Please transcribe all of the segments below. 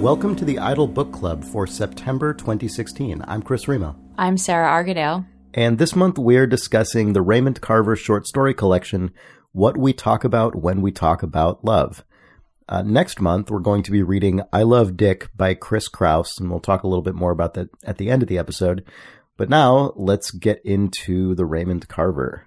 Welcome to the Idle Book Club for September 2016. I'm Chris Remo. I'm Sarah Argadale. And this month we're discussing the Raymond Carver short story collection, What We Talk About When We Talk About Love. Uh, next month, we're going to be reading I Love Dick by Chris Kraus, and we'll talk a little bit more about that at the end of the episode. But now let's get into the Raymond Carver.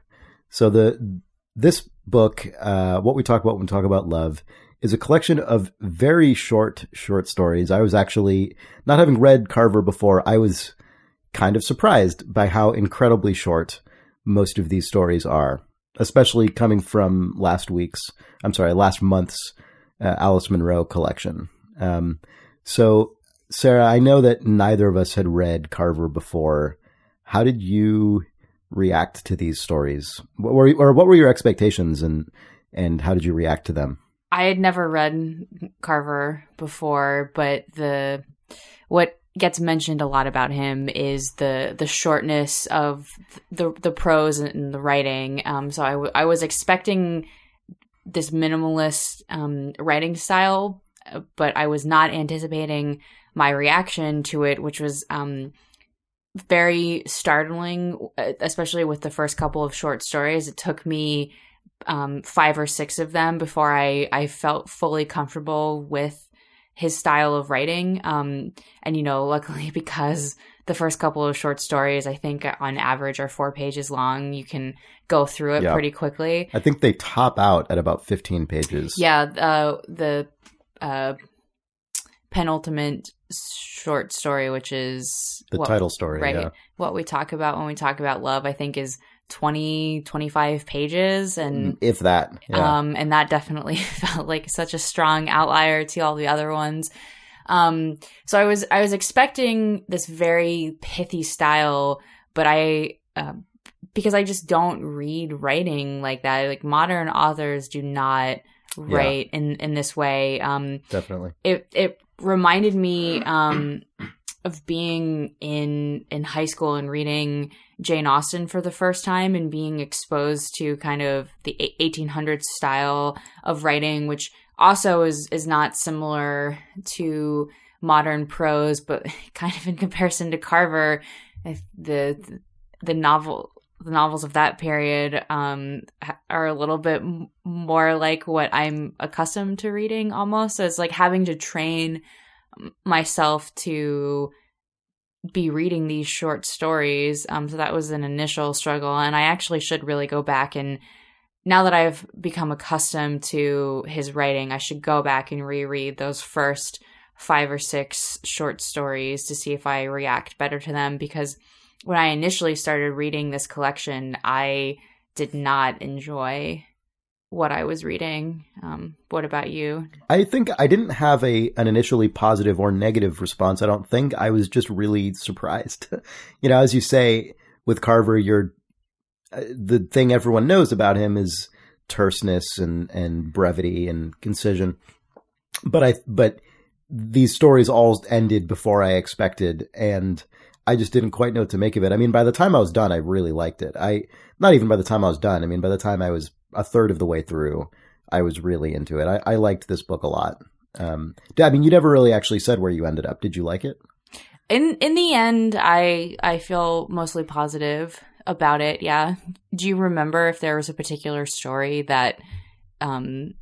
So the this book, uh, what we talk about when we talk about love, is a collection of very short short stories. I was actually not having read Carver before. I was kind of surprised by how incredibly short most of these stories are, especially coming from last week's. I'm sorry, last month's uh, Alice Munro collection. Um, so, Sarah, I know that neither of us had read Carver before. How did you react to these stories? What were, or what were your expectations and, and how did you react to them? I had never read Carver before, but the what gets mentioned a lot about him is the the shortness of the the prose and the writing. Um, so I, w- I was expecting this minimalist um, writing style, but I was not anticipating my reaction to it, which was um, very startling, especially with the first couple of short stories. It took me um, five or six of them before I, I felt fully comfortable with his style of writing. Um, and, you know, luckily because the first couple of short stories, I think on average are four pages long, you can go through it yeah. pretty quickly. I think they top out at about 15 pages. Yeah. Uh, the, uh, penultimate short story, which is the what, title story, right? Yeah. What we talk about when we talk about love, I think is 20 25 pages and mm, if that yeah. um and that definitely felt like such a strong outlier to all the other ones um so i was i was expecting this very pithy style but i uh, because i just don't read writing like that like modern authors do not write yeah. in in this way um definitely it it reminded me um of being in in high school and reading Jane Austen for the first time and being exposed to kind of the 1800s style of writing, which also is is not similar to modern prose, but kind of in comparison to Carver, the the novel the novels of that period um, are a little bit more like what I'm accustomed to reading almost. So it's like having to train myself to be reading these short stories. Um, so that was an initial struggle. And I actually should really go back and now that I've become accustomed to his writing, I should go back and reread those first five or six short stories to see if I react better to them. Because when I initially started reading this collection, I did not enjoy what I was reading. Um, what about you? I think I didn't have a an initially positive or negative response. I don't think I was just really surprised. you know, as you say with Carver, you're uh, the thing everyone knows about him is terseness and and brevity and concision. But I but these stories all ended before I expected and I just didn't quite know what to make of it. I mean, by the time I was done, I really liked it. I not even by the time I was done. I mean, by the time I was a third of the way through, I was really into it. I, I liked this book a lot. Um, I mean, you never really actually said where you ended up. Did you like it? In in the end, I I feel mostly positive about it. Yeah. Do you remember if there was a particular story that um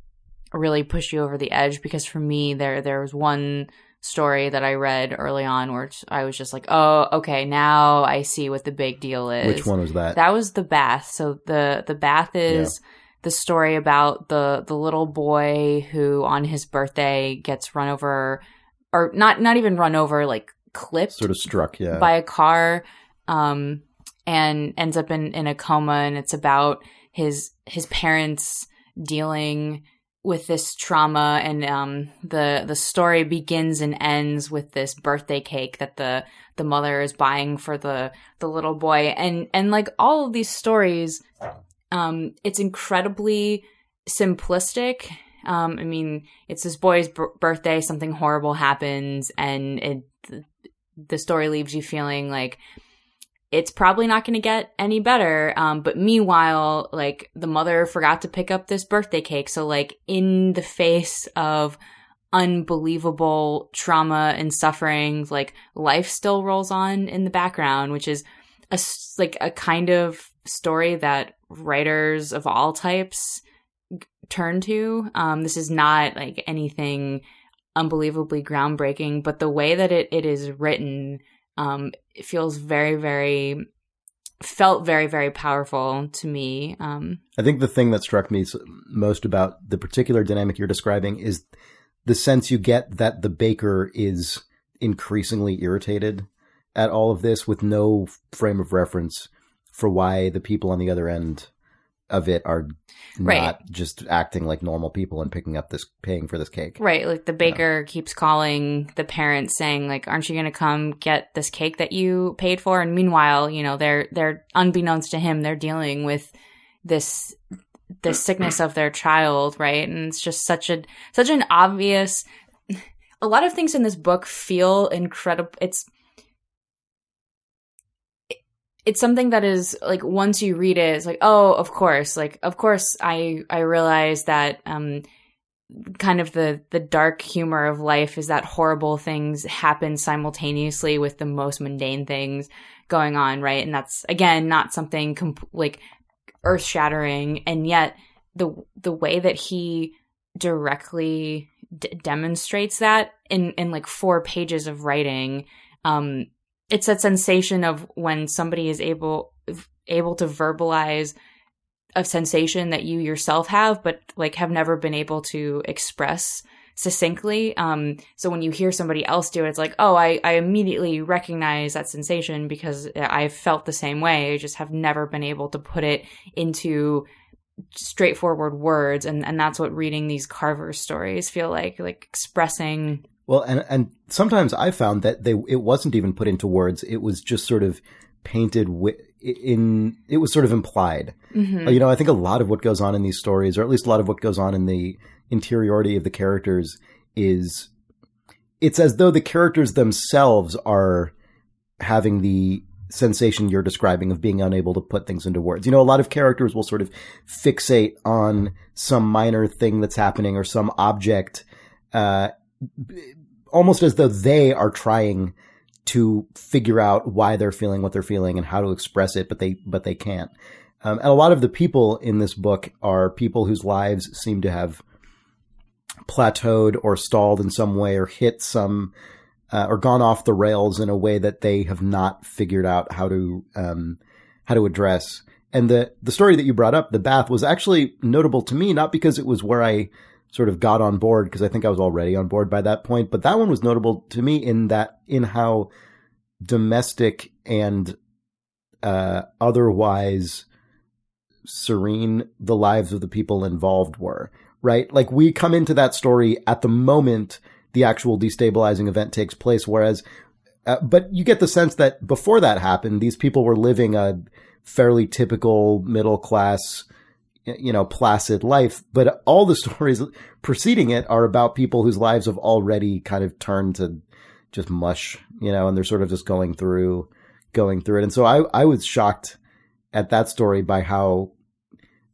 really pushed you over the edge? Because for me, there there was one story that I read early on where I was just like, oh, okay, now I see what the big deal is. Which one was that? That was the bath. So the the bath is yeah. The story about the the little boy who on his birthday gets run over, or not not even run over, like clipped, sort of struck, yeah, by a car, um, and ends up in in a coma, and it's about his his parents dealing with this trauma and um, the the story begins and ends with this birthday cake that the the mother is buying for the the little boy and and like all of these stories um, it's incredibly simplistic um, i mean it's this boy's b- birthday something horrible happens and it the story leaves you feeling like it's probably not going to get any better. Um, but meanwhile, like the mother forgot to pick up this birthday cake. So like in the face of unbelievable trauma and suffering, like life still rolls on in the background, which is a like a kind of story that writers of all types turn to. Um, this is not like anything unbelievably groundbreaking, but the way that it, it is written, um, it feels very, very felt very very powerful to me um, i think the thing that struck me most about the particular dynamic you're describing is the sense you get that the baker is increasingly irritated at all of this with no frame of reference for why the people on the other end of it are right. not just acting like normal people and picking up this paying for this cake. Right. Like the baker keeps calling the parents saying like aren't you going to come get this cake that you paid for and meanwhile, you know, they're they're unbeknownst to him they're dealing with this the sickness of their child, right? And it's just such a such an obvious a lot of things in this book feel incredible. It's it's something that is like once you read it, it's like, oh, of course, like of course I I realize that um kind of the the dark humor of life is that horrible things happen simultaneously with the most mundane things going on, right? And that's again not something comp- like earth shattering, and yet the the way that he directly d- demonstrates that in in like four pages of writing um it's that sensation of when somebody is able able to verbalize a sensation that you yourself have but like have never been able to express succinctly. Um so when you hear somebody else do it it's like oh i i immediately recognize that sensation because i've felt the same way. I just have never been able to put it into straightforward words. And and that's what reading these carver stories feel like like expressing well, and and sometimes I found that they it wasn't even put into words; it was just sort of painted in. It was sort of implied. Mm-hmm. You know, I think a lot of what goes on in these stories, or at least a lot of what goes on in the interiority of the characters, is it's as though the characters themselves are having the sensation you're describing of being unable to put things into words. You know, a lot of characters will sort of fixate on some minor thing that's happening or some object, uh, almost as though they are trying to figure out why they're feeling what they're feeling and how to express it, but they but they can't. Um, and a lot of the people in this book are people whose lives seem to have plateaued or stalled in some way or hit some uh, or gone off the rails in a way that they have not figured out how to um, how to address. And the the story that you brought up, the bath, was actually notable to me not because it was where I sort of got on board because I think I was already on board by that point. But that one was notable to me in that in how domestic and uh, otherwise serene the lives of the people involved were. Right, like we come into that story at the moment the actual destabilizing event takes place, whereas. Uh, but you get the sense that before that happened, these people were living a fairly typical middle class you know, placid life, but all the stories preceding it are about people whose lives have already kind of turned to just mush, you know, and they're sort of just going through, going through it. And so I, I was shocked at that story by how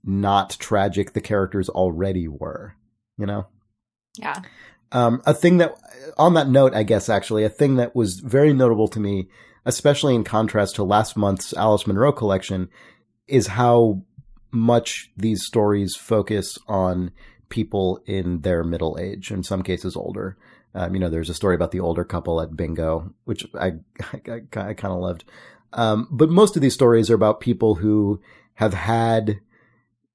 not tragic the characters already were, you know? Yeah. Um, a thing that, on that note, I guess actually, a thing that was very notable to me, especially in contrast to last month's Alice Munro collection, is how much these stories focus on people in their middle age, in some cases older. Um, you know, there's a story about the older couple at Bingo, which I, I, I kind of loved. Um, but most of these stories are about people who have had,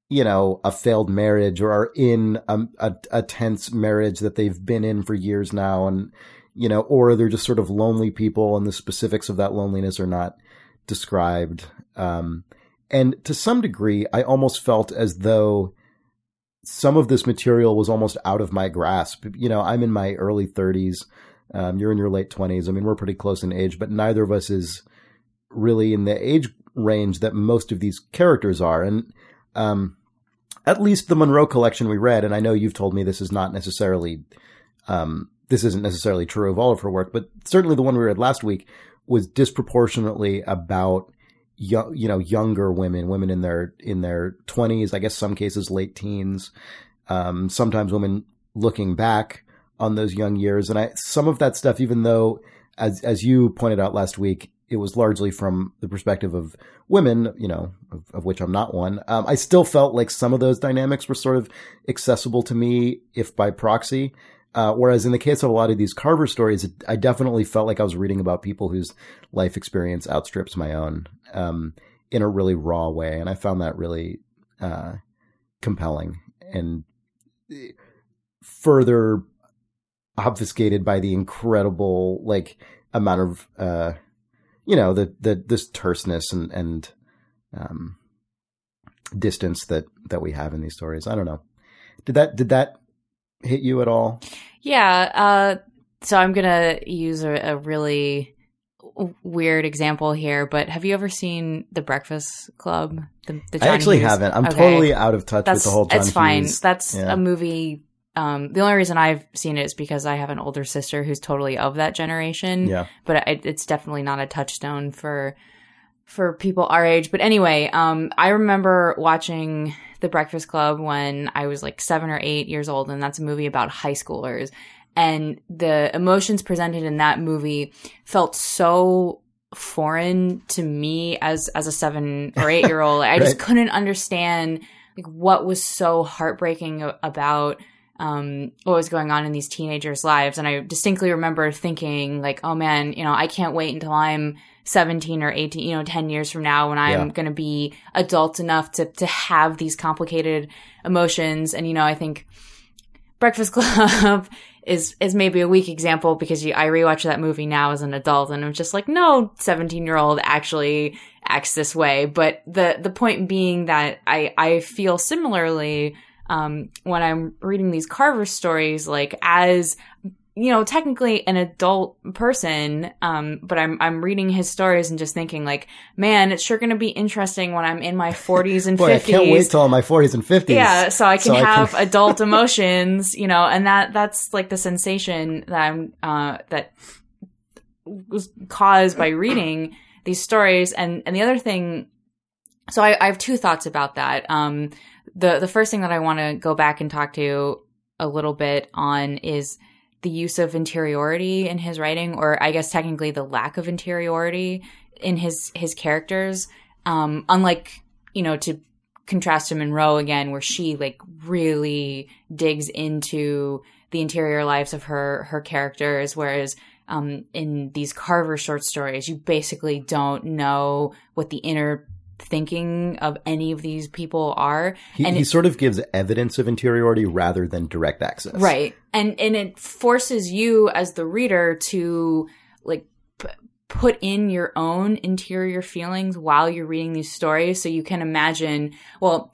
you know, a failed marriage or are in a, a, a tense marriage that they've been in for years now. And, you know, or they're just sort of lonely people and the specifics of that loneliness are not described. Um, and to some degree, I almost felt as though some of this material was almost out of my grasp. You know, I'm in my early 30s. Um, you're in your late 20s. I mean, we're pretty close in age, but neither of us is really in the age range that most of these characters are. And um, at least the Munro collection we read, and I know you've told me this is not necessarily, um, this isn't necessarily true of all of her work, but certainly the one we read last week was disproportionately about young, you know, younger women, women in their in their twenties, I guess some cases late teens, um, sometimes women looking back on those young years. And I, some of that stuff, even though, as, as you pointed out last week, it was largely from the perspective of women, you know, of, of which I'm not one. Um, I still felt like some of those dynamics were sort of accessible to me, if by proxy. Uh, whereas in the case of a lot of these Carver stories, I definitely felt like I was reading about people whose life experience outstrips my own um, in a really raw way, and I found that really uh, compelling and further obfuscated by the incredible like amount of uh, you know the the this terseness and and um, distance that that we have in these stories. I don't know. Did that did that hit you at all? Yeah. Uh, so I'm gonna use a, a, really weird example here, but have you ever seen The Breakfast Club? The, the I actually Hughes? haven't. I'm okay. totally out of touch That's, with the whole. John it's fine. That's yeah. a movie. Um, the only reason I've seen it is because I have an older sister who's totally of that generation. Yeah, but it, it's definitely not a touchstone for for people our age. But anyway, um, I remember watching The Breakfast Club when I was like seven or eight years old, and that's a movie about high schoolers. And the emotions presented in that movie felt so foreign to me as as a seven or eight year old. I right. just couldn't understand like what was so heartbreaking about um, what was going on in these teenagers' lives. And I distinctly remember thinking, like, oh man, you know, I can't wait until I'm 17 or 18, you know, 10 years from now when I'm yeah. going to be adult enough to, to have these complicated emotions. And, you know, I think Breakfast Club is, is maybe a weak example because you, I rewatch that movie now as an adult and I'm just like, no 17 year old actually acts this way. But the, the point being that I, I feel similarly, um, when I'm reading these Carver stories, like as you know, technically an adult person, um, but I'm I'm reading his stories and just thinking like, man, it's sure going to be interesting when I'm in my 40s and Boy, 50s. I can't wait till I'm my 40s and 50s. Yeah, so I can so have I can... adult emotions, you know, and that that's like the sensation that I'm uh, that was caused by reading these stories. And and the other thing, so I, I have two thoughts about that. Um, the the first thing that I want to go back and talk to a little bit on is the use of interiority in his writing, or I guess technically the lack of interiority in his his characters. Um, unlike you know to contrast to Munro again, where she like really digs into the interior lives of her her characters, whereas um, in these Carver short stories, you basically don't know what the inner thinking of any of these people are. He, and he it, sort of gives evidence of interiority rather than direct access. Right. And and it forces you as the reader to like p- put in your own interior feelings while you're reading these stories so you can imagine, well,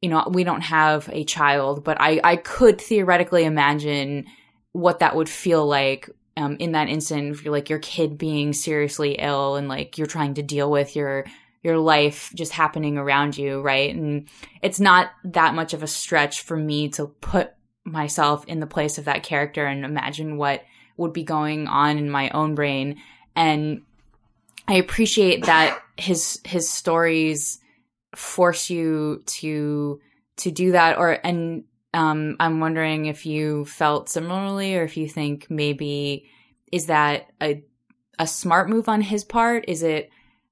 you know, we don't have a child, but I I could theoretically imagine what that would feel like um, in that instant, if you're like your kid being seriously ill and like you're trying to deal with your your life just happening around you, right? And it's not that much of a stretch for me to put myself in the place of that character and imagine what would be going on in my own brain. And I appreciate that his his stories force you to to do that or and um, I'm wondering if you felt similarly or if you think maybe is that a a smart move on his part? Is it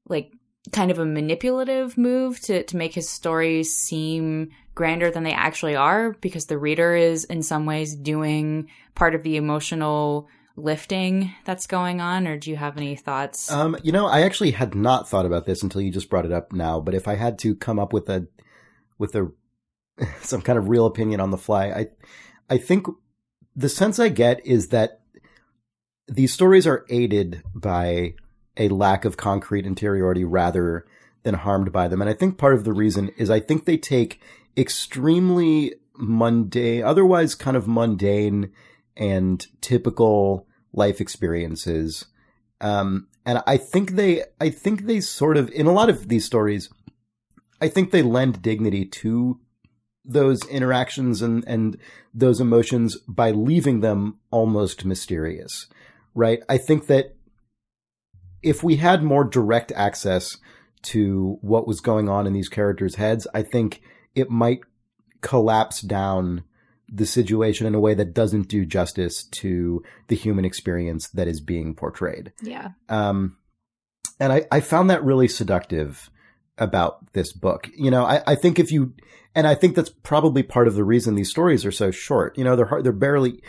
like kind of a manipulative move to, to make his stories seem grander than they actually are because the reader is in some ways doing part of the emotional lifting that's going on or do you have any thoughts? Um, you know i actually had not thought about this until you just brought it up now but if i had to come up with a with a some kind of real opinion on the fly i i think the sense i get is that these stories are aided by a lack of concrete interiority rather than harmed by them. And I think part of the reason is I think they take extremely mundane, otherwise kind of mundane and typical life experiences. Um, and I think they, I think they sort of, in a lot of these stories, I think they lend dignity to those interactions and, and those emotions by leaving them almost mysterious, right? I think that if we had more direct access to what was going on in these characters' heads, I think it might collapse down the situation in a way that doesn't do justice to the human experience that is being portrayed. Yeah. Um, and I, I found that really seductive about this book. You know, I, I think if you, and I think that's probably part of the reason these stories are so short. You know, they're hard, they're barely,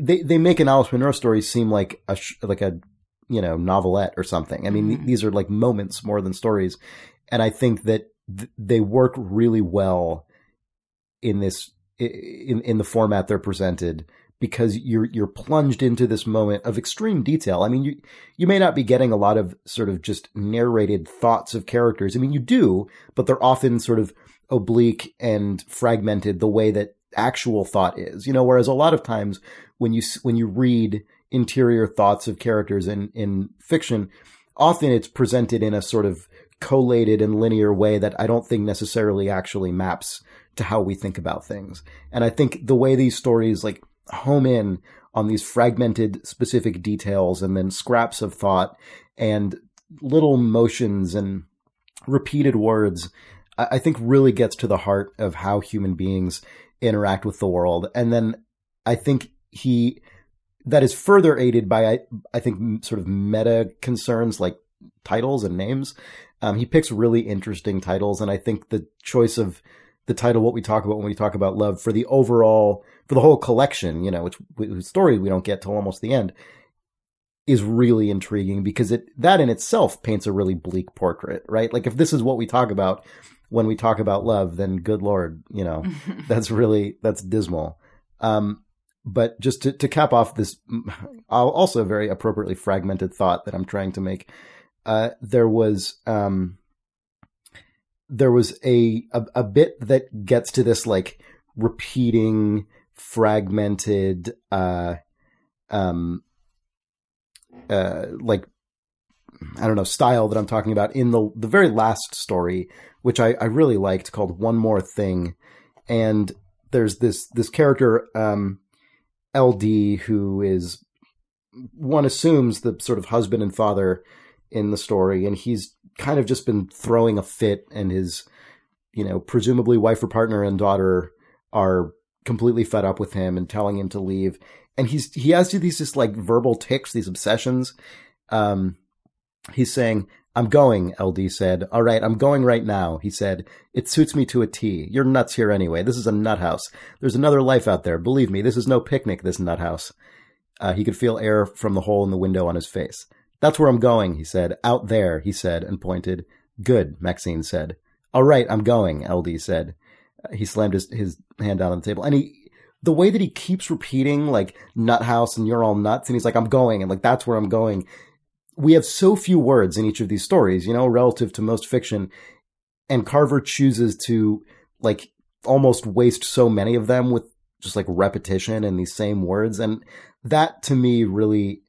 they, they make an Alice Munro story seem like a, like a, you know, novelette or something. I mean, Mhm. these are like moments more than stories. And I think that th- they work really well in this, in, in the format they're presented because you're, you're plunged into this moment of extreme detail. I mean, you, you may not be getting a lot of sort of just narrated thoughts of characters. I mean, you do, but they're often sort of oblique and fragmented the way that actual thought is, you know, whereas a lot of times when you, when you read interior thoughts of characters in, in fiction, often it's presented in a sort of collated and linear way that I don't think necessarily actually maps to how we think about things. And I think the way these stories like home in on these fragmented specific details and then scraps of thought and little motions and repeated words, I, I think really gets to the heart of how human beings interact with the world. And then I think he, that is further aided by, I, I think, sort of meta concerns like titles and names. Um, he picks really interesting titles. And I think the choice of the title, what we talk about when we talk about love for the overall, for the whole collection, you know, which, whose story we don't get till almost the end, is really intriguing because it, that in itself paints a really bleak portrait, right? Like if this is what we talk about when we talk about love, then good Lord, you know, that's really, that's dismal. Um, but just to, to cap off this also very appropriately fragmented thought that I'm trying to make, uh, there was, um, there was a, a a bit that gets to this like repeating fragmented uh um uh like I don't know style that I'm talking about in the the very last story which I I really liked called One More Thing. And there's this this character um LD who is one assumes the sort of husband and father in the story and he's kind of just been throwing a fit and his you know presumably wife or partner and daughter are completely fed up with him and telling him to leave. And he's he has these just like verbal ticks these obsessions. Um he's saying i'm going ld said all right i'm going right now he said it suits me to a t you're nuts here anyway this is a nut house there's another life out there believe me this is no picnic this nut house uh, he could feel air from the hole in the window on his face that's where I'm going, he said. Out there, he said, and pointed. Good, Maxine said. All right, I'm going, LD said. Uh, He slammed his, his hand down on the table. And he, the way that he keeps repeating, like, nut house and you're all nuts, and he's like, I'm going, and like, that's where I'm going. We have so few words in each of these stories, you know, relative to most fiction. And Carver chooses to, like, almost waste so many of them with just like repetition and these same words. And that to me really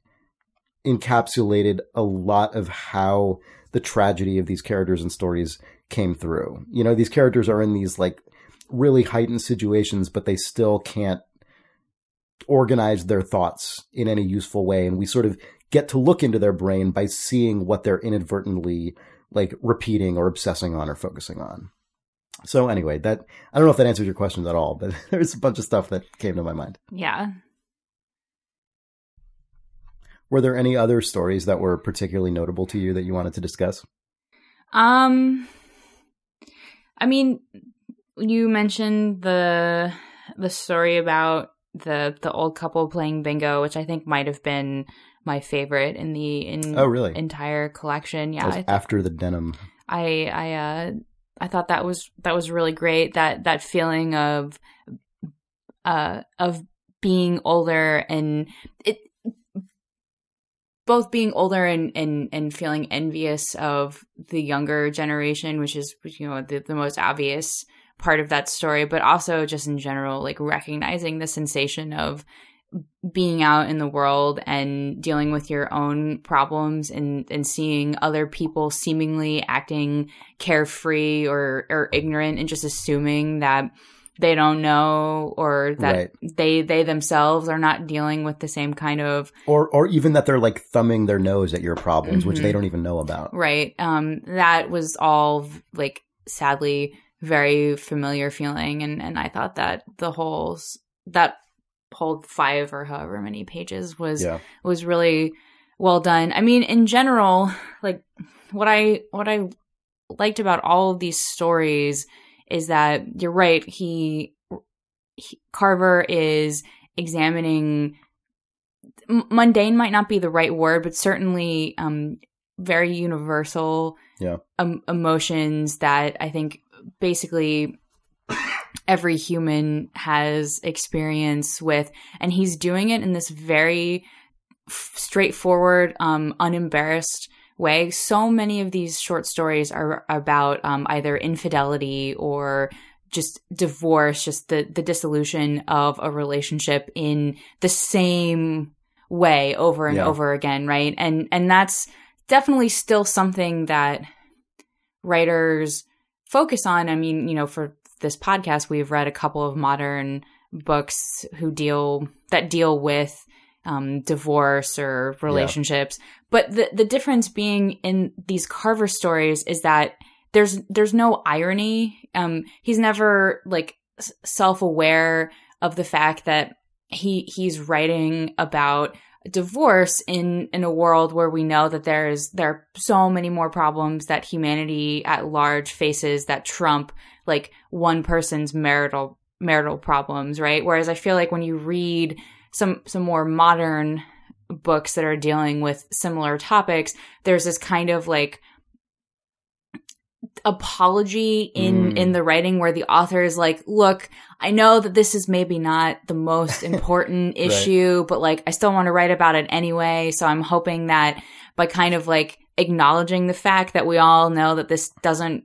encapsulated a lot of how the tragedy of these characters and stories came through. You know, these characters are in these like really heightened situations, but they still can't organize their thoughts in any useful way. And we sort of get to look into their brain by seeing what they're inadvertently like repeating or obsessing on or focusing on. So anyway, that I don't know if that answers your questions at all, but there's a bunch of stuff that came to my mind. yeah. Were there any other stories that were particularly notable to you that you wanted to discuss? Um, I mean, you mentioned the the story about the the old couple playing bingo, which I think might have been my favorite in the in Oh, really? entire collection. Yeah, th- after the denim. I I uh I thought that was that was really great. That that feeling of uh of being older and it both being older and and and feeling envious of the younger generation, which is you know the, the most obvious part of that story, but also just in general, like recognizing the sensation of being out in the world and dealing with your own problems and and seeing other people seemingly acting carefree or or ignorant and just assuming that they don't know or that Right. they they themselves are not dealing with the same kind of Or or even that they're like thumbing their nose at your problems, which Mhm. they don't even know about. right um that was all like sadly very familiar feeling and and I thought that the whole that whole five or however many pages was Yeah. was really well done. I mean, in general, like what I what I liked about all of these stories is that you're right. He, he Carver is examining m- mundane might not be the right word, but certainly um, very universal Yeah. um, emotions that I think basically every human has experience with, and he's doing it in this very straightforward, um, unembarrassed way. So many of these short stories are about um, either infidelity or just divorce, just the the dissolution of a relationship in the same way over and Yeah. over again, right? And and that's definitely still something that writers focus on. I mean, you know, for this podcast, we've read a couple of modern books who deal that deal with um, divorce or relationships. But the the difference being in these Carver stories is that there's there's no irony. Um, he's never like self aware of the fact that he he's writing about divorce in in a world where we know that there's there are so many more problems that humanity at large faces that trump like one person's marital marital problems right? Whereas i feel like when you read some some more modern books that are dealing with similar topics there's this kind of like apology in Mm. in the writing where the author is like look i know that this is maybe not the most important Right. issue but like i still want to write about it anyway so i'm hoping that by kind of like acknowledging the fact that we all know that this doesn't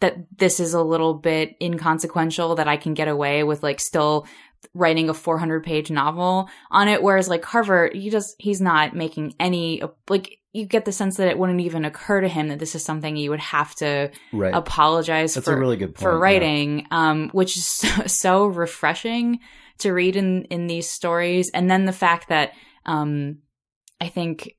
that this is a little bit inconsequential that i can get away with like still writing a 400 page novel on it whereas like carver he just he's not making any like you get the sense that it wouldn't even occur to him that this is something you would have to Right. apologize That's for really point. for yeah. writing um which is so, so refreshing to read in in these stories and then the fact that um i think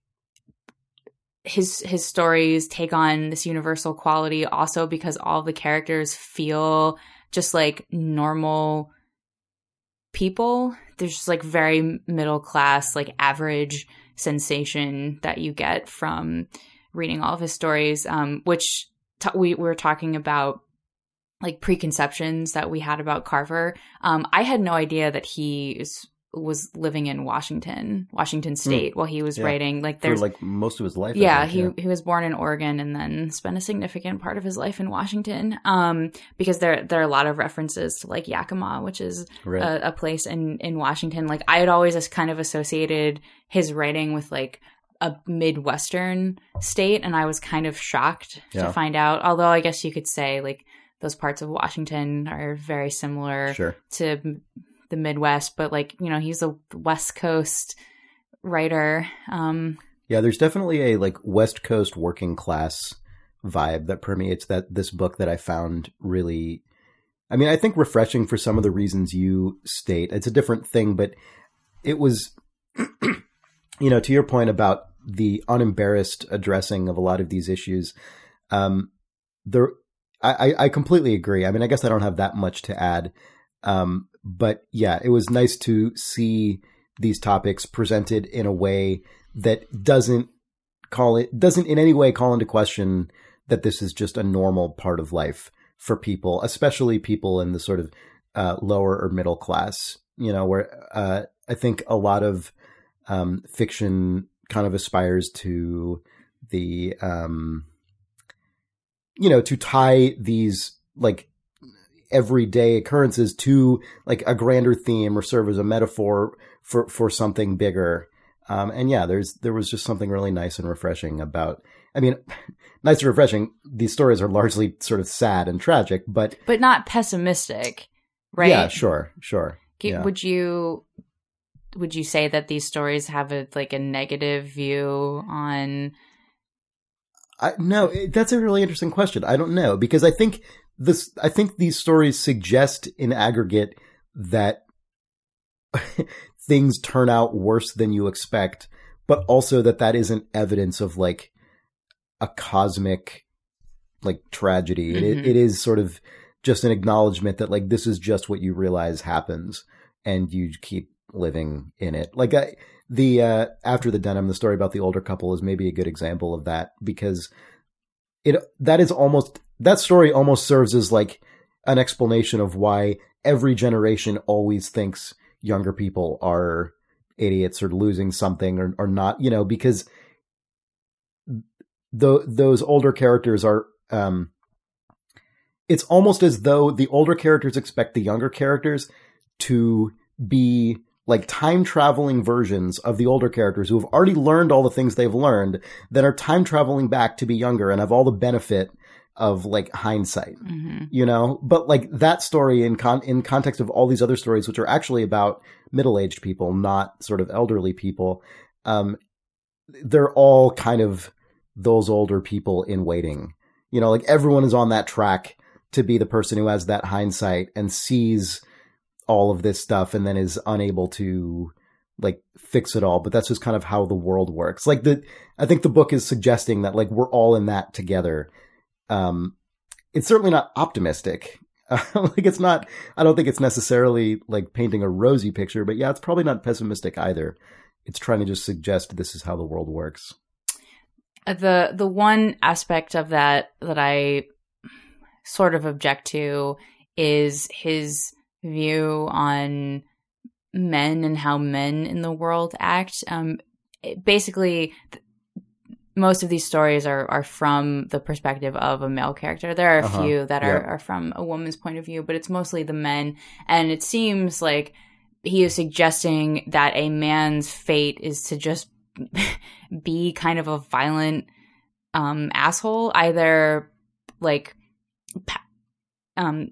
his his stories take on this universal quality also because all the characters feel just like normal people there's just like very middle class like average sensation that you get from reading all of his stories um which t- we, we were talking about like preconceptions that we had about Carver. Um, I had no idea that he is, was living in Washington, Washington State, while he was Hmm. Yeah. writing. Like For there's, like most of his life. Yeah, think, he he was born in Oregon and then spent a significant part of his life in Washington. Um, because there there are a lot of references to like Yakima, which is right. a, a place in in Washington. Like I had always just kind of associated his writing with like a midwestern state, and I was kind of shocked Yeah. to find out. Although I guess you could say like those parts of Washington are very similar sure. to the Midwest, but like you know he's a West Coast writer. Um, Yeah, there's definitely a like West Coast working class vibe that permeates that this book that I found really I mean, I think refreshing for some of the reasons you state. It's a different thing, but it was you know, to your point about the unembarrassed addressing of a lot of these issues, um there I, I completely agree. I mean, I guess I don't have that much to add. Um, but yeah, it was nice to see these topics presented in a way that doesn't call it doesn't in any way call into question that this is just a normal part of life for people, especially people in the sort of uh, lower or middle class. You know, where uh, I think a lot of um, fiction kind of aspires to the um, you know to tie these like everyday occurrences to like a grander theme or serve as a metaphor for for something bigger. Um, and yeah, there's there was just something really nice and refreshing about. I mean, nice and refreshing. These stories are largely sort of sad and tragic, but but not pessimistic, right? yeah, sure, sure. Yeah. Would you would you say that these stories have a like a negative view on I, no, that's a really interesting question. I don't know because I think this. I think these stories suggest in aggregate that things turn out worse than you expect, but also that that isn't evidence of like a cosmic like tragedy. It, Mhm. it is sort of just an acknowledgement that like this is just what you realize happens. and you keep living in it. Like I, the uh, after the denim, the story about the older couple is maybe a good example of that because it that is almost that story almost serves as like an explanation of why every generation always thinks younger people are idiots or losing something or, or not, you know, because the, those older characters are, um, it's almost as though the older characters expect the younger characters to be like time traveling versions of the older characters who have already learned all the things they've learned, then are time traveling back to be younger and have all the benefit of like hindsight, mm-hmm. you know. But like that story in con in context of all these other stories, which are actually about middle aged people, not sort of elderly people, um, they're all kind of those older people in waiting. You know, like everyone is on that track to be the person who has that hindsight and sees all of this stuff and then is unable to like fix it all but that's just kind of how the world works like the i think the book is suggesting that like we're all in that together um, it's certainly not optimistic. like it's not. I don't think it's necessarily like painting a rosy picture, but yeah, it's probably not pessimistic either. It's trying to just suggest this is how the world works. Uh, the the one aspect of that that I sort of object to is his view on men and how men in the world act. Um, basically, most of these stories are are from the perspective of a male character. There are a uh-huh. few that are, yep. are from a woman's point of view, but it's mostly the men. And it seems like he is suggesting that a man's fate is to just be kind of a violent um asshole, either like um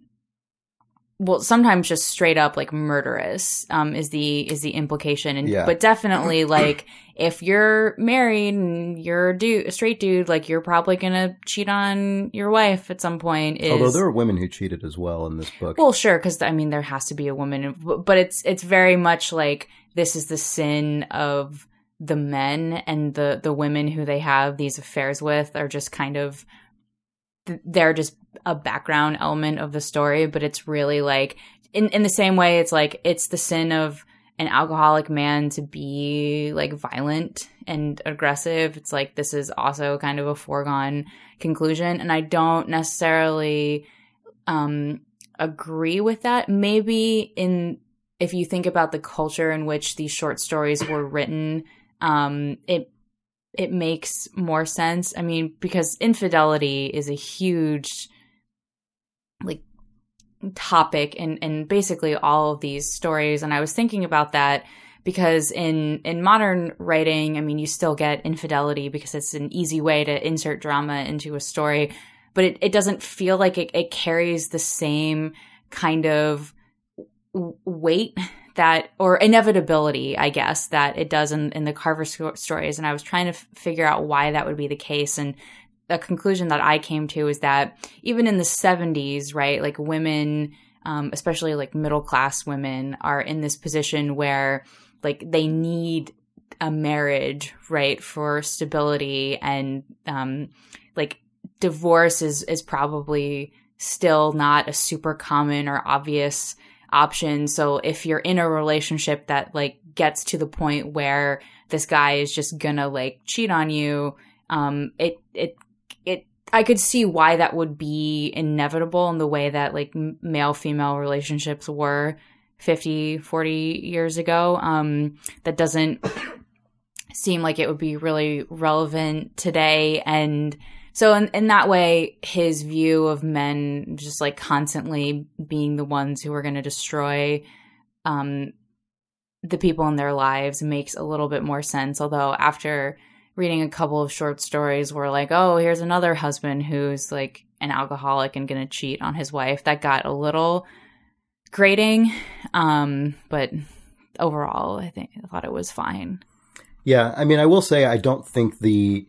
well sometimes just straight up like murderous um is the is the implication and yeah. but definitely like if you're married and you're a dude a straight dude like you're probably gonna cheat on your wife at some point is, although there are women who cheated as well in this book well sure because i mean there has to be a woman but it's it's very much like this is the sin of the men and the the women who they have these affairs with are just kind of they're just a background element of the story, but it's really like in in the same way it's like it's the sin of an alcoholic man to be like violent and aggressive. It's like this is also kind of a foregone conclusion and I don't necessarily um agree with that. Maybe in if you think about the culture in which these short stories were written, um it it makes more sense. I mean, because infidelity is a huge like topic in in basically all of these stories. And I was thinking about that because in in modern writing, I mean, you still get infidelity because it's an easy way to insert drama into a story, but it, it doesn't feel like it, it carries the same kind of weight that or inevitability i guess that it does in, in the carver stories. And i was trying to f- figure out why that would be the case. And a conclusion that i came to is that even in the 70s right like women um, especially like middle class women are in this position where like they need a marriage right for stability and um, like divorce is is probably still not a super common or obvious option. So if you're in a relationship that like gets to the point where this guy is just gonna like cheat on you, um, it, it, it, I could see why that would be inevitable in the way that like male female relationships were 50, 40 years ago. Um, that doesn't seem like it would be really relevant today. And, so in, in that way, his view of men just like constantly being the ones who are going to destroy um, the people in their lives makes a little bit more sense. Although after reading a couple of short stories, we're like, oh, here's another husband who's like an alcoholic and to cheat on his wife. That got a little grating, um, but overall, I think I thought it was fine. Yeah, I mean, I will say I don't think the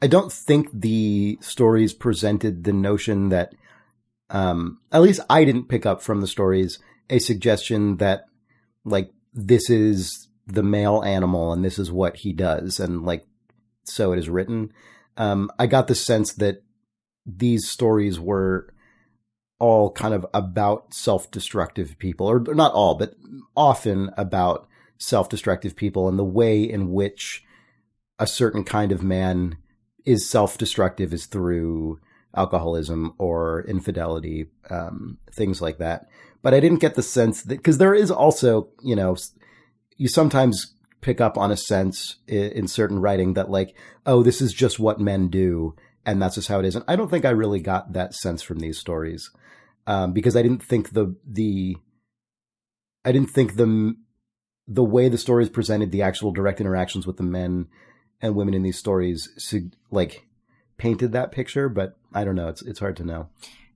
I don't think the stories presented the notion that, um, at least I didn't pick up from the stories a suggestion that like this is the male animal and this is what he does and like so it is written. Um, I got the sense that these stories were all kind of about self-destructive people, or not all, but often about self-destructive people and the way in which a certain kind of man is self-destructive is through alcoholism or infidelity, um, things like that. But I didn't get the sense that because there is also, you know, you sometimes pick up on a sense in, in certain writing that like, oh, this is just what men do, and that's just how it is. And I don't think I really got that sense from these stories um, because I didn't think the the I didn't think the the way the stories presented the actual direct interactions with the men and women in these stories like painted that picture. But I don't know. It's it's hard to know.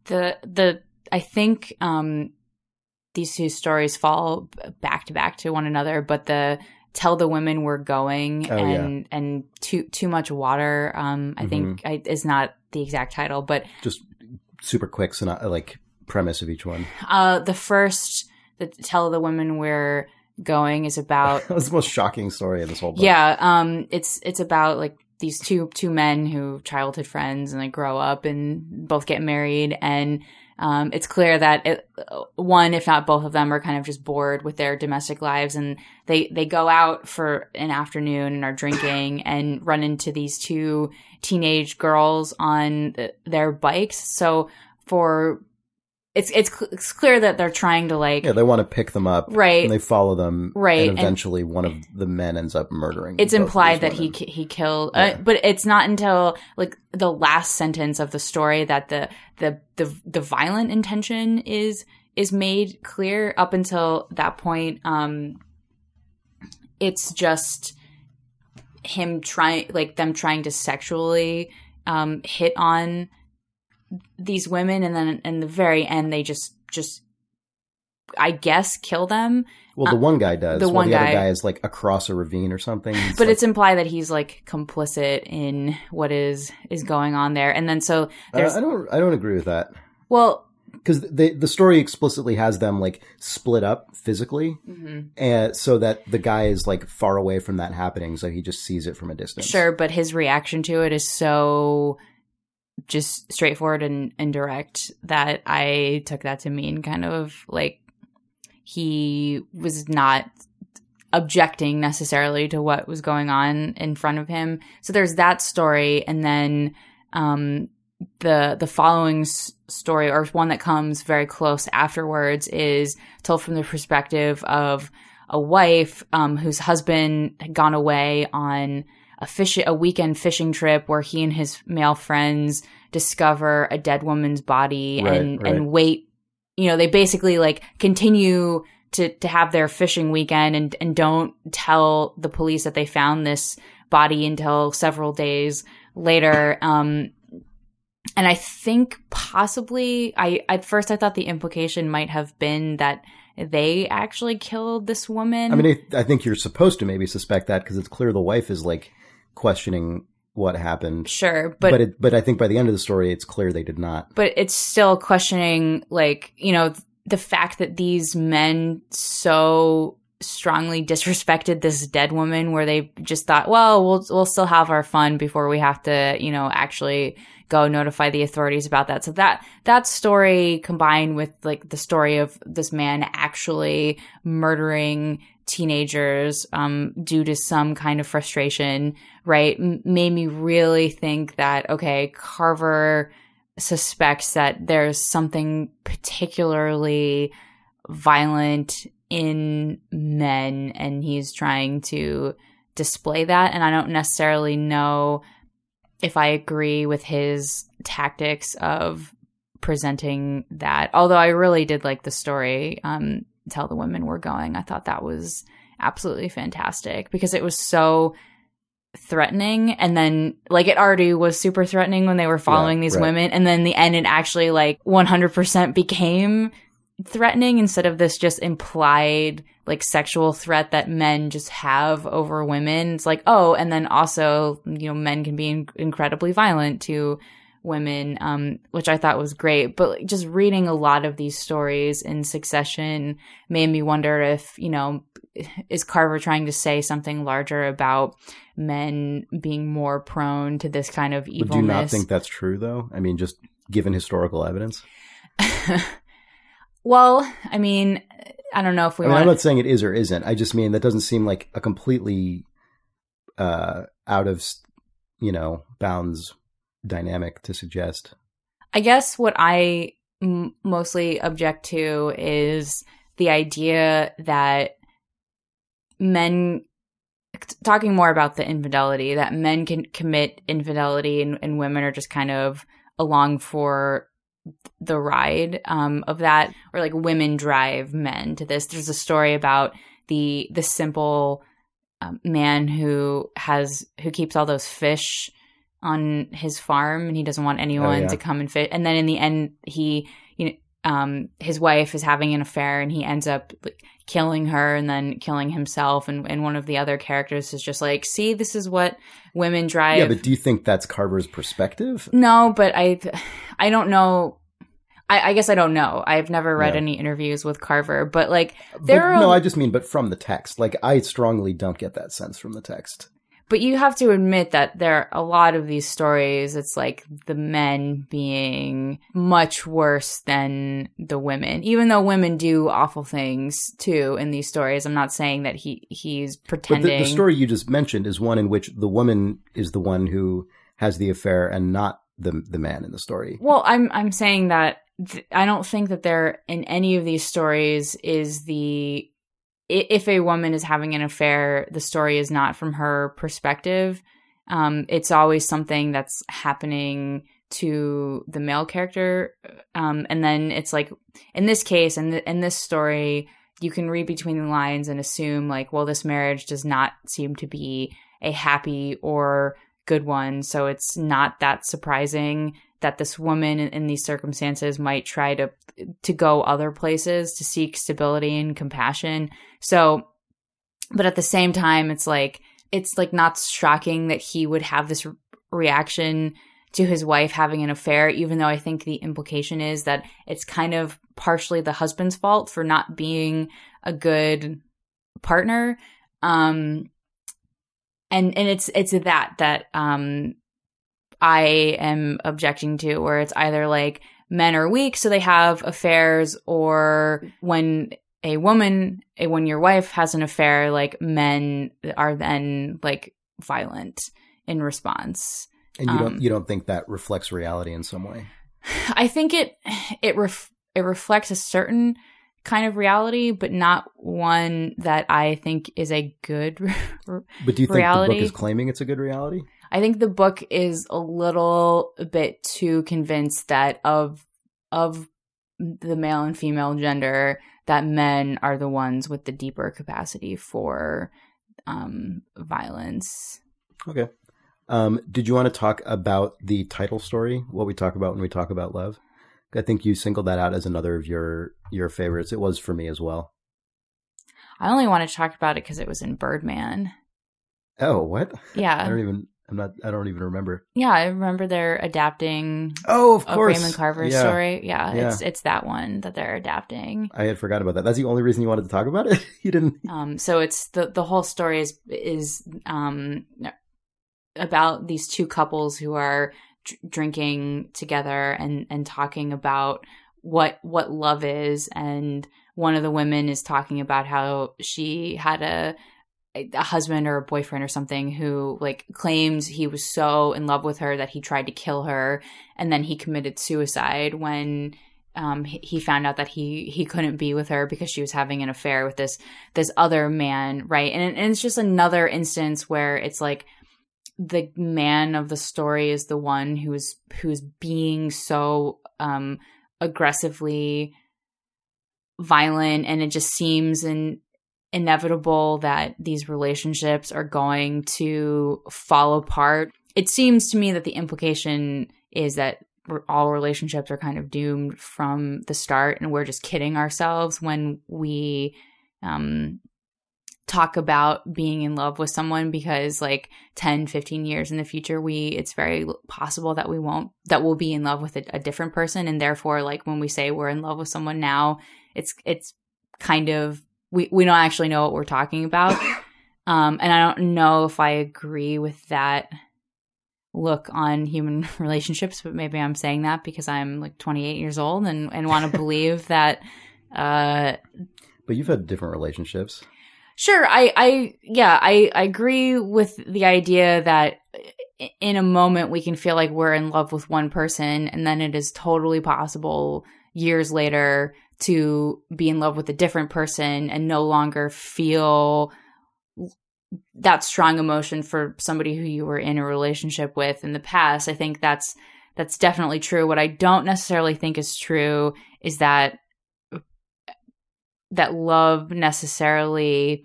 The the I think um, these two stories fall back to back to one another, but the tell the women we're going Oh, and yeah. and too too much water um i think Mm-hmm. I, is not the exact title but Just super quick, so not like premise of each one. uh the first the tell the women we're going is about the most shocking story in this whole book. yeah um it's it's about like these two two men who childhood friends and they grow up and both get married and um, it's clear that it, one, if not both of them, are kind of just bored with their domestic lives, and they they go out for an afternoon and are drinking and run into these two teenage girls on th- their bikes. So for it's it's cl- it's clear that they're trying to like Yeah, they want to pick them up, Right. And they follow them, Right, And and- eventually, one of the men ends up murdering. it's implied that he women. ki- he killed Yeah. uh, but it's not until like the last sentence of the story that the the the, the violent intention is is made clear up until that point um it's just him trying like them trying to sexually um hit on these women and then in the very end they just just i guess kill them Well, the one guy does. uh, the while one the other guy- guy is like across a ravine or something. It's but like- it's implied that he's like complicit in what is is going on there and then so uh, there's I don't. I don't agree with that well because the the story explicitly has them like split up physically, mhm. and so that the guy is like far away from that happening, so he just sees it from a distance. sure but his reaction to it is so just straightforward and, and direct that i took that to mean kind of like he was not objecting necessarily to what was going on in front of him so there's that story and then um the the following s- story or one that comes very close afterwards is told from the perspective of a wife um, whose husband had gone away on a fish a weekend fishing trip where he and his male friends discover a dead woman's body Right, and right. and wait you know they basically like continue to to have their fishing weekend and and don't tell the police that they found this body until several days later um and I think possibly I at first I thought the implication might have been that they actually killed this woman. I mean, I, think you're supposed to maybe suspect that because it's clear the wife is like questioning what happened. sure, But but it, but I think by the end of the story, it's clear they did not. but it's still questioning like you know the fact that these men so strongly disrespected this dead woman where they just thought well we'll we'll still have our fun before we have to you know actually go notify the authorities about that. So that that story combined with like the story of this man actually murdering teenagers um, due to some kind of frustration right m- made me really think that okay carver suspects that there's something particularly violent in men and he's trying to display that. And I don't necessarily know if I agree with his tactics of presenting that. Although I really did like the story um tell the women we're going. I thought that was absolutely fantastic because it was so threatening and then like it already was super threatening when they were following Yeah, these right. women and then the end it actually like 100% became threatening instead of this just implied like sexual threat that men just have over women. It's like, oh, and then also, you know, men can be in- incredibly violent to women, um, which I thought was great. But like, just reading a lot of these stories in succession made me wonder if, you know, is Carver trying to say something larger about men being more prone to this kind of evilness? you not think that's true, though? I mean, just given historical evidence. well, I mean, I don't know if we. I mean, I'm not saying it is or isn't. I just mean that doesn't seem like a completely uh, out of you know bounds dynamic to suggest. I guess what I m- mostly object to is the idea that men talking more about the infidelity that men can commit infidelity and, and women are just kind of along for the ride um, of that or like women drive men to this there's a story about the the simple um, man who has who keeps all those fish on his farm and he doesn't want anyone yeah. to come and fit and then in the end he you know um his wife is having an affair and he ends up like killing her and then killing himself and, and one of the other characters is just like see this is what women drive Yeah, but do you think that's Carver's perspective? no but i i don't know I, I guess I don't know. I've never read Yeah. any interviews with Carver, but like there But, are no, I just mean, but from the text. Like, I strongly don't get that sense from the text. But you have to admit that there are a lot of these stories, it's like the men being much worse than the women. Even though women do awful things too in these stories. I'm not saying that he he's pretending. the, the story you just mentioned is one in which the woman is the one who has the affair and not the the man in the story. Well, I'm I'm saying that th- I don't think that there in any of these stories is the if a woman is having an affair, the story is not from her perspective. Um, it's always something that's happening to the male character, um, and then it's like in this case, in the, in this story, you can read between the lines and assume like, well, this marriage does not seem to be a happy or good one, so it's not that surprising that this woman in, these circumstances might try to to go other places to seek stability and compassion. So, but at the same time, it's like it's like not shocking that he would have this re- reaction to his wife having an affair, even though I think the implication is that it's kind of partially the husband's fault for not being a good partner. Um, and and it's it's that that um I am objecting to, where it's either like men are weak, so they have affairs, or when a woman, a when your wife has an affair, like men are then like violent in response. And you Um, don't you don't think that reflects reality in some way. I think it it ref, it reflects a certain kind of reality, but not one that I think is a good. But do you think the book is claiming it's a good reality? I think the book is a little bit too convinced that of of the male and female gender that men are the ones with the deeper capacity for um violence. Okay. Um, did you want to talk about the title story? What we talk about when we talk about love? I think you singled that out as another of your your favorites. It was for me as well. I only want to talk about it because it was in Birdman. Oh, what? Yeah. I don't even. I'm not. I don't even remember. yeah. I remember they're adapting Oh, of course, Raymond Carver's Yeah. story. Yeah, Yeah. it's it's that one that they're adapting. I had forgot about that. That's the only reason you wanted to talk about it. you didn't. Um, so it's the the whole story is is um about these two couples who are dr- drinking together and and talking about what what love is and one of the women is talking about how she had a a husband or a boyfriend or something who like claims he was so in love with her that he tried to kill her and then he committed suicide when um, he found out that he he couldn't be with her because she was having an affair with this this other man, right? And, and it's just another instance where it's like the man of the story is the one who's who's being so um aggressively violent and it just seems in, inevitable that these relationships are going to fall apart. It seems to me that the implication is that all relationships are kind of doomed from the start and we're just kidding ourselves when we um talk about being in love with someone because like 10 15 years in the future we it's very possible that we won't that we'll be in love with a, a different person and therefore like when we say we're in love with someone now it's it's kind of we we don't actually know what we're talking about um and i don't know if i agree with that look on human relationships, but maybe I'm saying that because I'm like 28 years old and, and want to believe that. Uh, but you've had different relationships. Sure, I, I, yeah, I, I agree with the idea that in a moment we can feel like we're in love with one person, and then it is totally possible years later to be in love with a different person and no longer feel that strong emotion for somebody who you were in a relationship with in the past. I think that's that's definitely true. What I don't necessarily think is true is that that love necessarily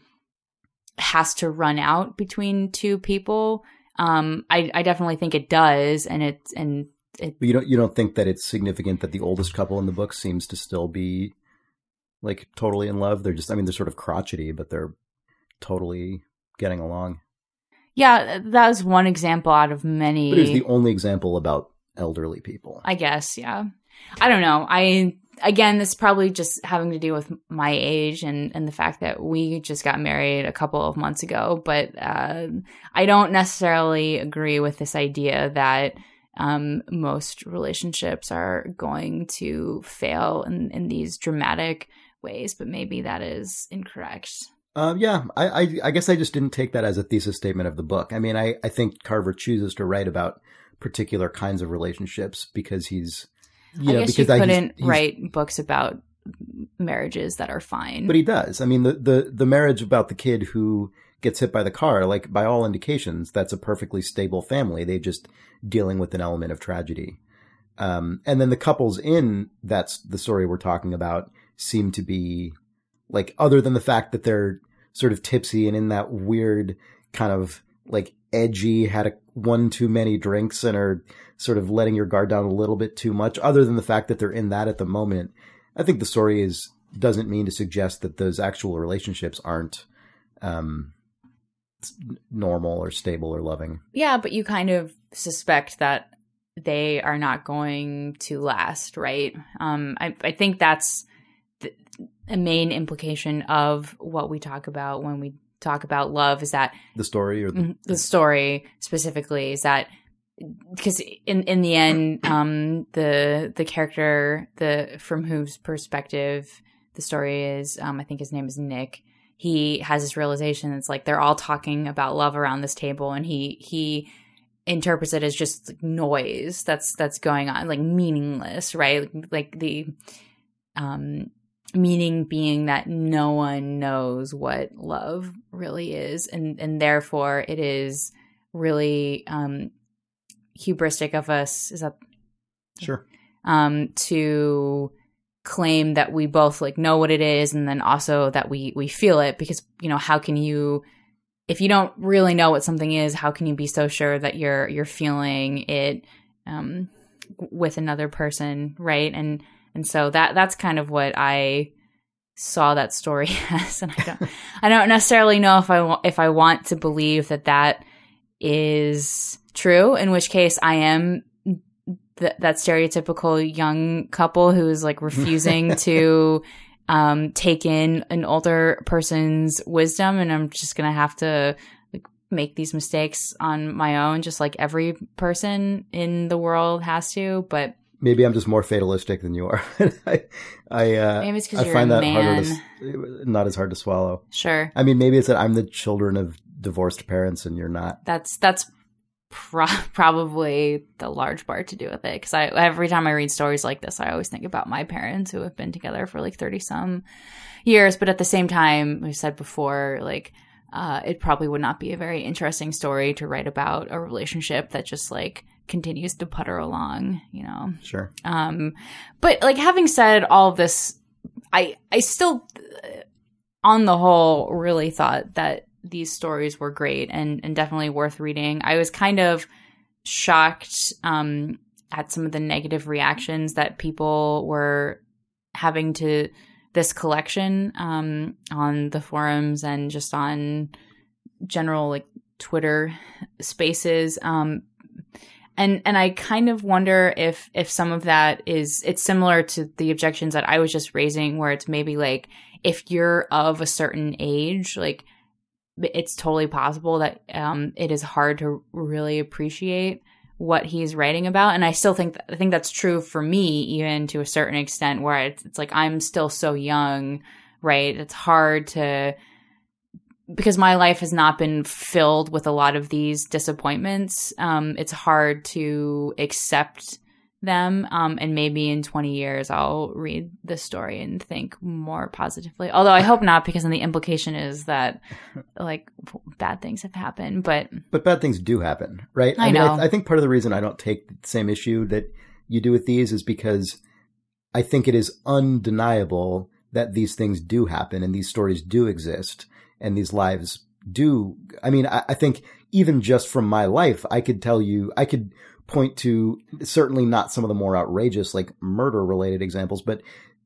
has to run out between two people. Um, I, I definitely think it does, and it's and it. But you don't you don't think that it's significant that the oldest couple in the book seems to still be like totally in love. They're just I mean they're sort of crotchety, but they're totally getting along. Yeah, that was one example out of many. But it was the only example about elderly people. I guess, yeah. I don't know. I again, this is probably just having to do with my age and and the fact that we just got married a couple of months ago. But uh, I don't necessarily agree with this idea that um, most relationships are going to fail in in these dramatic ways. But maybe that is incorrect. Um, yeah, I, I, I guess I just didn't take that as a thesis statement of the book. I mean, I, I think Carver chooses to write about particular kinds of relationships because he's you I know, guess because you couldn't he's, he's, write books about marriages that are fine. But he does. I mean, the, the, the marriage about the kid who gets hit by the car, like by all indications, that's a perfectly stable family. They just dealing with an element of tragedy. Um, and then the couples in that's the story we're talking about seem to be like, other than the fact that they're sort of tipsy and in that weird kind of like edgy, had a, one too many drinks and are sort of letting your guard down a little bit too much, other than the fact that they're in that at the moment. I think the story is doesn't mean to suggest that those actual relationships aren't um, normal or stable or loving. Yeah, but you kind of suspect that they are not going to last, right? Um, I, I think that's the, a main implication of what we talk about when we talk about love is that the story or the, mm-hmm, the story specifically is that because in in the end um the the character the from whose perspective the story is um i think his name is nick he has this realization it's like they're all talking about love around this table and he he interprets it as just like noise that's that's going on like meaningless right? Like, like the um meaning being that no one knows what love really is and and therefore it is really um hubristic of us is that sure. Um to claim that we both like know what it is and then also that we we feel it because you know how can you if you don't really know what something is how can you be so sure that you're you're feeling it um with another person right? And and so that that's kind of what I saw that story as, and I don't I don't necessarily know if I if I want to believe that that is true. In which case, I am th- that stereotypical young couple who is like refusing to um, take in an older person's wisdom, and I'm just gonna have to like, make these mistakes on my own, just like every person in the world has to. But maybe I'm just more fatalistic than you are. I, I, uh, maybe it's because I find that harder to, not as hard to swallow. Sure. I mean, maybe it's that I'm the children of divorced parents and you're not. That's that's pro- probably the large part to do with it. Because I every time I read stories like this, I always think about my parents who have been together for like thirty some years. But at the same time, we said before, like. Uh, it probably would not be a very interesting story to write about a relationship that just like continues to putter along, you know. Sure. Um, but like having said all this, I I still, uh, on the whole, really thought that these stories were great and and definitely worth reading. I was kind of shocked um, at some of the negative reactions that people were having to this collection um, on the forums and just on general like Twitter spaces. Um, and and I kind of wonder if if some of that is it's similar to the objections that I was just raising where it's maybe like if you're of a certain age like it's totally possible that um it is hard to really appreciate what he's writing about and i still think i think that's true for me even to a certain extent where it's, it's like i'm still so young right? It's hard to because my life has not been filled with a lot of these disappointments um, it's hard to accept them um, and maybe in 20 years i'll read this story and think more positively although i hope not because then the implication is that like bad things have happened but but bad things do happen right I mean know. I, I think part of the reason i don't take the same issue that you do with these is because i think it is undeniable that these things do happen and these stories do exist and these lives do i mean I, I think even just from my life i could tell you i could point to certainly not some of the more outrageous like murder related examples but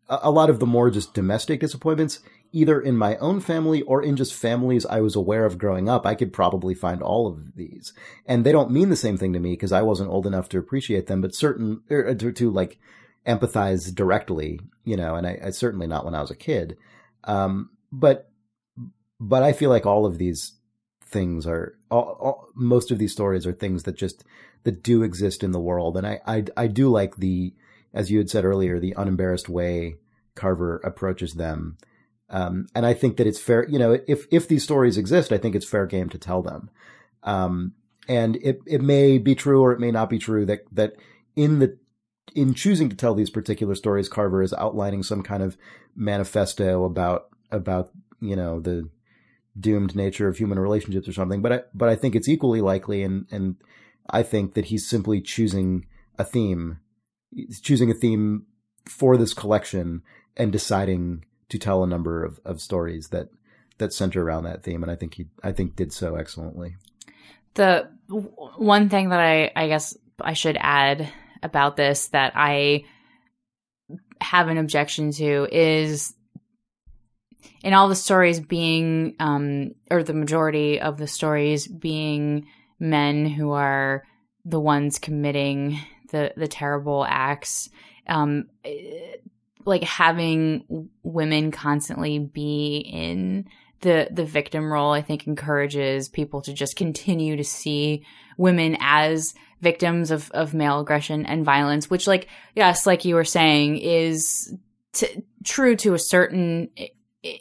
a, lot of the more just domestic disappointments either in my own family or in just families i was aware of growing up i could probably find all of these. And they don't mean the same thing to me because i wasn't old enough to appreciate them but certain er, to, to like empathize directly you know and I, I certainly not when i was a kid. Um, but but i feel like all of these things are all, all, most of these stories are things that just that do exist in the world. And I, I i do like the as you had said earlier the unembarrassed way carver approaches them. Um, and i think that it's fair you know if if these stories exist i think it's fair game to tell them. Um, and it it may be true or it may not be true that that in the in choosing to tell these particular stories carver is outlining some kind of manifesto about about you know the doomed nature of human relationships or something. But I, but I think it's equally likely, and and I think that he's simply choosing a theme, he's choosing a theme for this collection and deciding to tell a number of, of stories that that center around that theme. And I think he I think did so excellently. The one thing that I I guess I should add about this that I have an objection to is in all the stories being um or the majority of the stories being men who are the ones committing the the terrible acts um like having women constantly be in the the victim role i think encourages people to just continue to see women as victims of of male aggression and violence which like yes like you were saying is t- true to a certain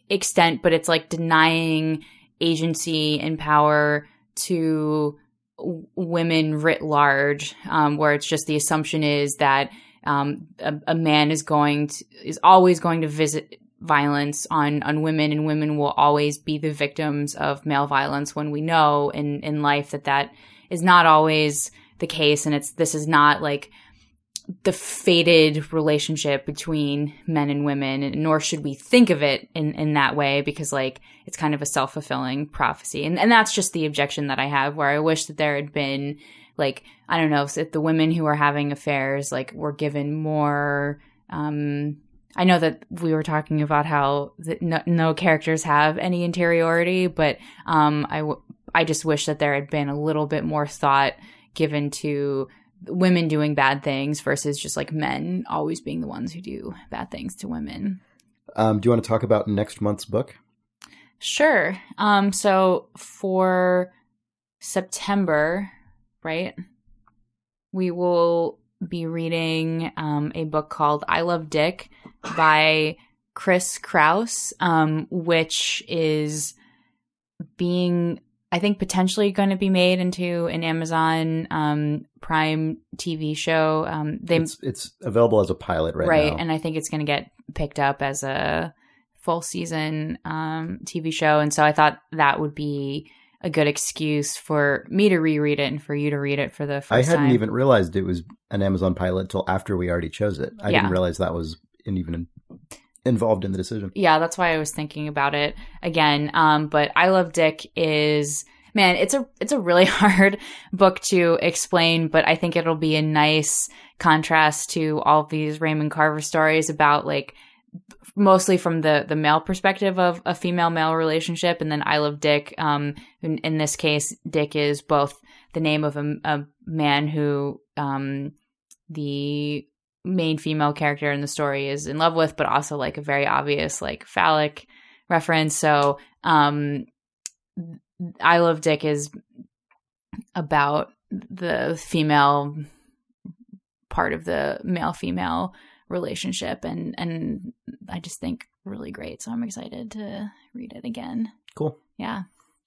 extent, but it's like denying agency and power to women writ large, um, where it's just the assumption is that um, a, a, man is going to is always going to visit violence on on women, and women will always be the victims of male violence. When we know in in life that that is not always the case, and it's this is not like the fated relationship between men and women, nor should we think of it in, in that way because like it's kind of a self fulfilling prophecy. And and that's just the objection that I have where I wish that there had been like, I don't know, if the women who are having affairs like were given more um I know that we were talking about how no, no characters have any interiority, but um, I, w- I just wish that there had been a little bit more thought given to women doing bad things versus just like men always being the ones who do bad things to women. Um, do you want to talk about next month's book? Sure. Um, so for September, right, we will be reading um, a book called I Love Dick by Chris Kraus, um, which is being I think potentially going to be made into an Amazon um, Prime TV show. Um, they it's, it's, available as a pilot right, now. right, now. and I think it's going to get picked up as a full season um, TV show. And so I thought that would be a good excuse for me to reread it and for you to read it for the first time. I hadn't time. even realized it was an Amazon pilot until after we already chose it. I Yeah. didn't realize that was in, even involved in the decision. yeah, that's why I was thinking about it again. Um, but I Love Dick is man, it's a it's a really hard book to explain, but I think it'll be a nice contrast to all these Raymond Carver stories about like mostly from the the male perspective of a female male relationship and then I love Dick um in, in this case Dick is both the name of a, a man who um the main female character in the story is in love with but also like a very obvious like phallic reference so um I love Dick is about the female part of the male female relationship and and I just think really great. So I'm excited to read it again. Cool. Yeah.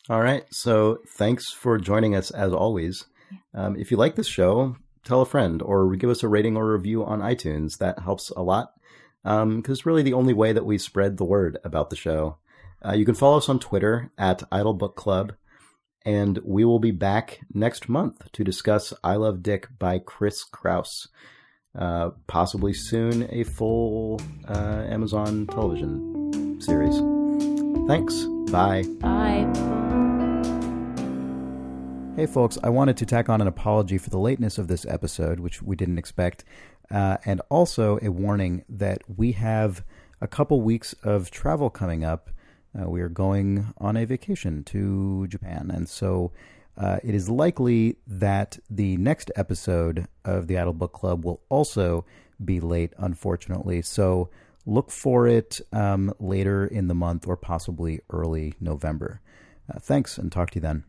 All right. So thanks for joining us as always. Um, if you like this show, tell a friend or give us a rating or review on iTunes. That helps a lot because um, really the only way that we spread the word about the show. Uh, you can follow us on Twitter at Idle Book Club, and we will be back next month to discuss I Love Dick by Chris Kraus. Uh, possibly soon a full uh, Amazon television series. Thanks. Bye. Bye. Hey, folks, I wanted to tack on an apology for the lateness of this episode, which we didn't expect, uh, and also a warning that we have a couple weeks of travel coming up. Uh, we are going on a vacation to Japan, and so uh, it is likely that the next episode of the Idle Book Club will also be late, unfortunately. So look for it um, later in the month or possibly early November. Uh, thanks, and talk to you then.